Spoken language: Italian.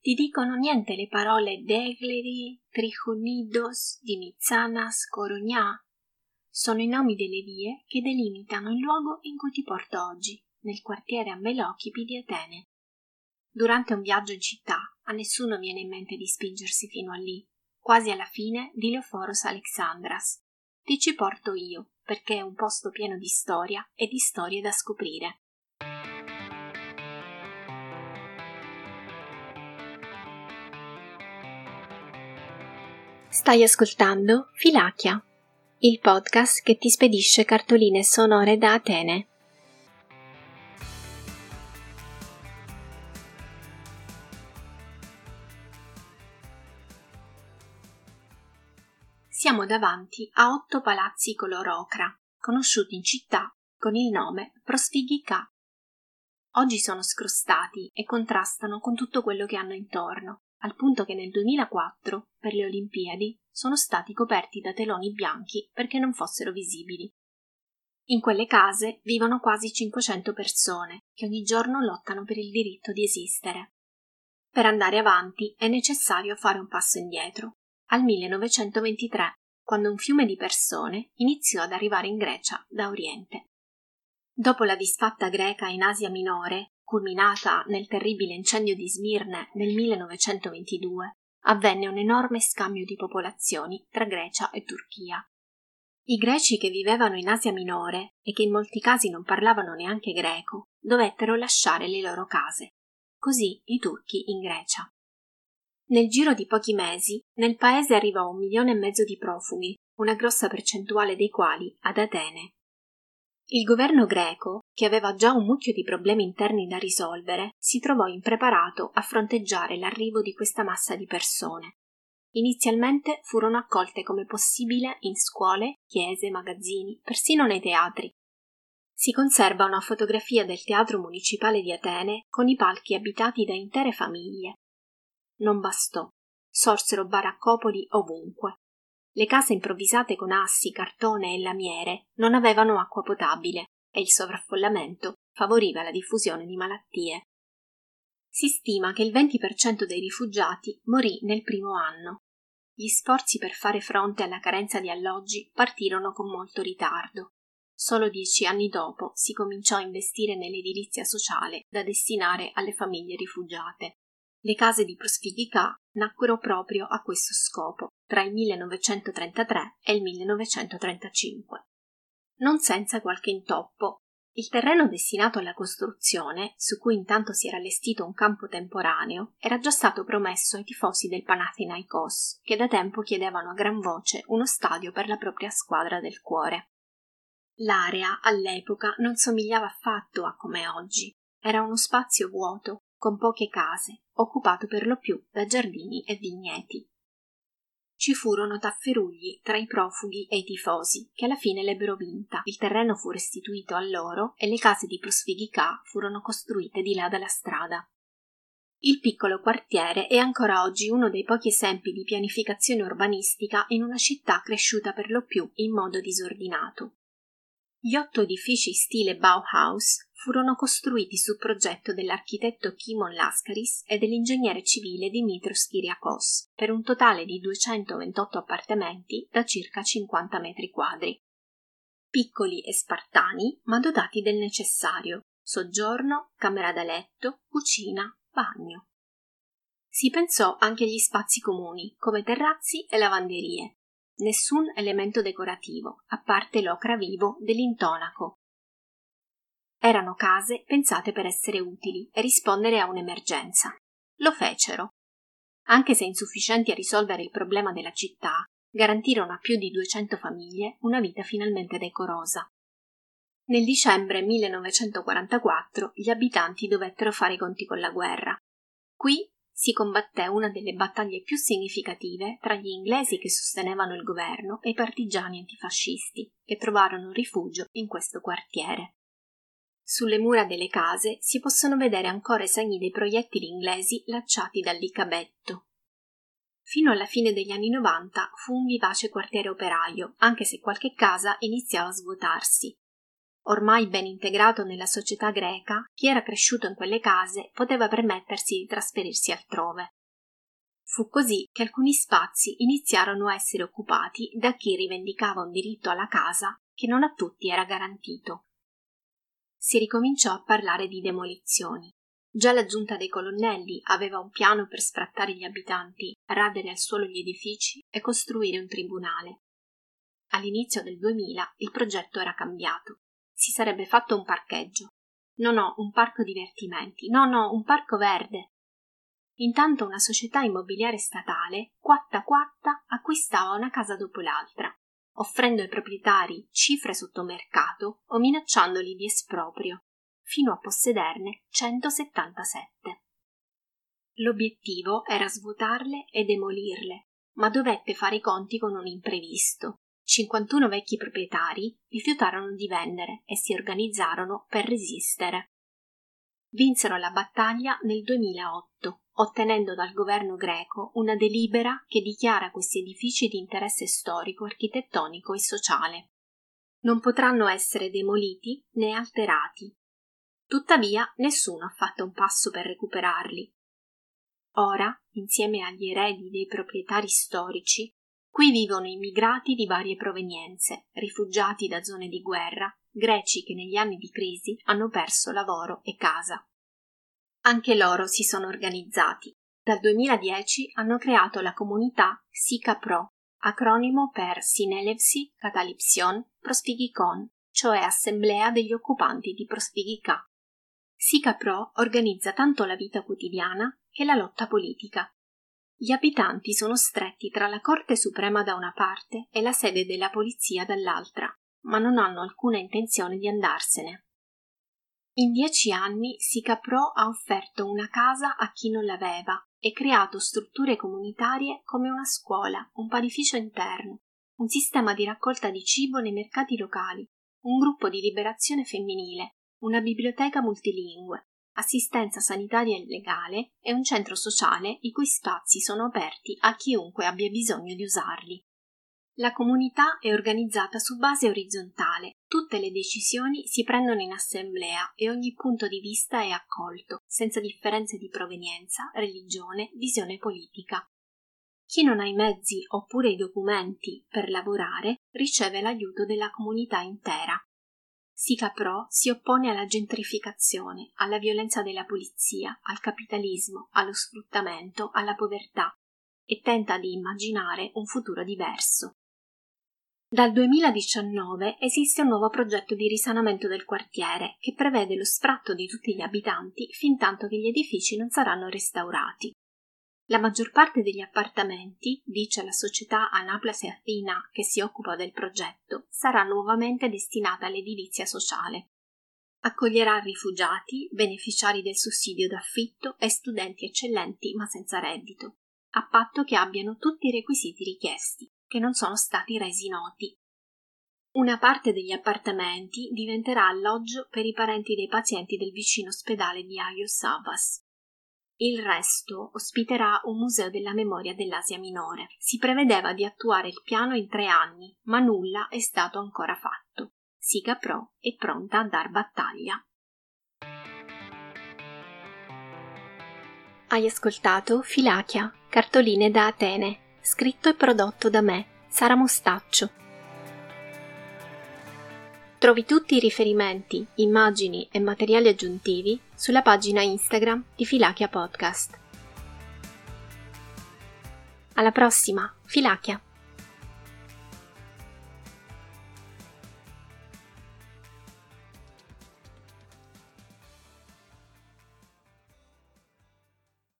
ti dicono niente le parole Degleri, Trichonidos, Dimizanas, Corognà? Sono i nomi delle vie che delimitano il luogo in cui ti porto oggi, nel quartiere Ambelochipi di Atene. Durante un viaggio in città a nessuno viene in mente di spingersi fino a lì, quasi alla fine di Leoforos Alexandras. Ti ci porto io, perché è un posto pieno di storia e di storie da scoprire. Stai ascoltando Filachia, il podcast che ti spedisce cartoline sonore da Atene. Siamo davanti a otto palazzi color ocra, conosciuti in città con il nome Prosfighica. Oggi sono scrostati e contrastano con tutto quello che hanno intorno, al punto che nel 2004, per le Olimpiadi, sono stati coperti da teloni bianchi perché non fossero visibili. In quelle case vivono quasi 500 persone che ogni giorno lottano per il diritto di esistere. Per andare avanti è necessario fare un passo indietro, al 1923, quando un fiume di persone iniziò ad arrivare in Grecia da Oriente. Dopo la disfatta greca in Asia Minore, culminata nel terribile incendio di Smirne nel 1922, avvenne un enorme scambio di popolazioni tra Grecia e Turchia. I greci che vivevano in Asia Minore e che in molti casi non parlavano neanche greco dovettero lasciare le loro case. Così i turchi in Grecia. Nel giro di pochi mesi nel paese arrivò un milione e mezzo di profughi, una grossa percentuale dei quali ad Atene. Il governo greco, che aveva già un mucchio di problemi interni da risolvere, si trovò impreparato a fronteggiare l'arrivo di questa massa di persone. Inizialmente furono accolte come possibile in scuole, chiese, magazzini, persino nei teatri. Si conserva una fotografia del teatro municipale di Atene con i palchi abitati da intere famiglie. Non bastò. Sorsero baraccopoli ovunque. Le case improvvisate con assi, cartone e lamiere non avevano acqua potabile e il sovraffollamento favoriva la diffusione di malattie. Si stima che il 20% dei rifugiati morì nel primo anno. Gli sforzi per fare fronte alla carenza di alloggi partirono con molto ritardo. Solo dieci anni dopo si cominciò a investire nell'edilizia sociale da destinare alle famiglie rifugiate. Le case di Prosfighica nacquero proprio a questo scopo tra il 1933 e il 1935. Non senza qualche intoppo. Il terreno destinato alla costruzione, su cui intanto si era allestito un campo temporaneo, era già stato promesso ai tifosi del Panathinaikos, che da tempo chiedevano a gran voce uno stadio per la propria squadra del cuore. L'area all'epoca non somigliava affatto a come oggi. Era uno spazio vuoto, con poche case, occupato per lo più da giardini e vigneti. Ci furono tafferugli tra i profughi e i tifosi, che alla fine l'ebbero vinta. Il terreno fu restituito a loro e le case di Prosfighica furono costruite di là dalla strada. Il piccolo quartiere è ancora oggi uno dei pochi esempi di pianificazione urbanistica in una città cresciuta per lo più in modo disordinato. Gli otto edifici stile Bauhaus furono costruiti su progetto dell'architetto Kimon Laskaris e dell'ingegnere civile Dimitros Kyriakos, per un totale di 228 appartamenti da circa 50 metri quadri. Piccoli e spartani, ma dotati del necessario: soggiorno, camera da letto, cucina, bagno. Si pensò anche agli spazi comuni, come terrazzi e lavanderie. Nessun elemento decorativo, a parte l'ocra vivo dell'intonaco, erano case pensate per essere utili e rispondere a un'emergenza. Lo fecero. Anche se insufficienti a risolvere il problema della città, garantirono a più di 200 famiglie una vita finalmente decorosa. Nel dicembre 1944 gli abitanti dovettero fare i conti con la guerra. Qui si combatté una delle battaglie più significative tra gli inglesi che sostenevano il governo e i partigiani antifascisti, che trovarono rifugio in questo quartiere. Sulle mura delle case si possono vedere ancora i segni dei proiettili inglesi lanciati dall'Icabetto. Fino alla fine degli anni 90 fu un vivace quartiere operaio, anche se qualche casa iniziava a svuotarsi. Ormai ben integrato nella società greca, chi era cresciuto in quelle case poteva permettersi di trasferirsi altrove. Fu così che alcuni spazi iniziarono a essere occupati da chi rivendicava un diritto alla casa che non a tutti era garantito. Si ricominciò a parlare di demolizioni. Già la giunta dei colonnelli aveva un piano per sfrattare gli abitanti, radere al suolo gli edifici e costruire un tribunale. All'inizio del 2000 il progetto era cambiato. Si sarebbe fatto un parcheggio. No, no, un parco divertimenti. No, no, un parco verde. Intanto una società immobiliare statale, quatta quatta, acquistava una casa dopo l'altra, offrendo ai proprietari cifre sotto mercato o minacciandoli di esproprio, fino a possederne 177. L'obiettivo era svuotarle e demolirle, ma dovette fare i conti con un imprevisto. 51 vecchi proprietari rifiutarono di vendere e si organizzarono per resistere. Vinsero la battaglia nel 2008 ottenendo dal governo greco una delibera che dichiara questi edifici di interesse storico, architettonico e sociale. Non potranno essere demoliti né alterati. Tuttavia nessuno ha fatto un passo per recuperarli. Ora, insieme agli eredi dei proprietari storici, qui vivono immigrati di varie provenienze, rifugiati da zone di guerra, greci che negli anni di crisi hanno perso lavoro e casa. Anche loro si sono organizzati. Dal 2010 hanno creato la comunità SICA Pro, acronimo per Sinelevsi Catalipsion Prosfigicon, cioè Assemblea degli occupanti di Prosfigica. SICA Pro organizza tanto la vita quotidiana che la lotta politica. Gli abitanti sono stretti tra la Corte Suprema da una parte e la sede della polizia dall'altra, ma non hanno alcuna intenzione di andarsene. In dieci anni Sicapro ha offerto una casa a chi non l'aveva e creato strutture comunitarie come una scuola, un panificio interno, un sistema di raccolta di cibo nei mercati locali, un gruppo di liberazione femminile, una biblioteca multilingue, assistenza sanitaria e legale e un centro sociale i cui spazi sono aperti a chiunque abbia bisogno di usarli. La comunità è organizzata su base orizzontale, tutte le decisioni si prendono in assemblea e ogni punto di vista è accolto, senza differenze di provenienza, religione, visione politica. Chi non ha i mezzi oppure i documenti per lavorare riceve l'aiuto della comunità intera. Sica Pro si oppone alla gentrificazione, alla violenza della polizia, al capitalismo, allo sfruttamento, alla povertà e tenta di immaginare un futuro diverso. Dal 2019 esiste un nuovo progetto di risanamento del quartiere che prevede lo sfratto di tutti gli abitanti fin tanto che gli edifici non saranno restaurati. La maggior parte degli appartamenti, dice la società Anaplas Athena che si occupa del progetto, sarà nuovamente destinata all'edilizia sociale. Accoglierà rifugiati, beneficiari del sussidio d'affitto e studenti eccellenti ma senza reddito, a patto che abbiano tutti i requisiti richiesti che non sono stati resi noti. Una parte degli appartamenti diventerà alloggio per i parenti dei pazienti del vicino ospedale di Ayos Abbas. Il resto ospiterà un museo della memoria dell'Asia minore. Si prevedeva di attuare il piano in tre anni, ma nulla è stato ancora fatto. Siga Pro è pronta a dar battaglia. Hai ascoltato Filachia, cartoline da Atene scritto e prodotto da me, Sara Mostaccio. Trovi tutti i riferimenti, immagini e materiali aggiuntivi sulla pagina Instagram di Filachia Podcast. Alla prossima, Filachia!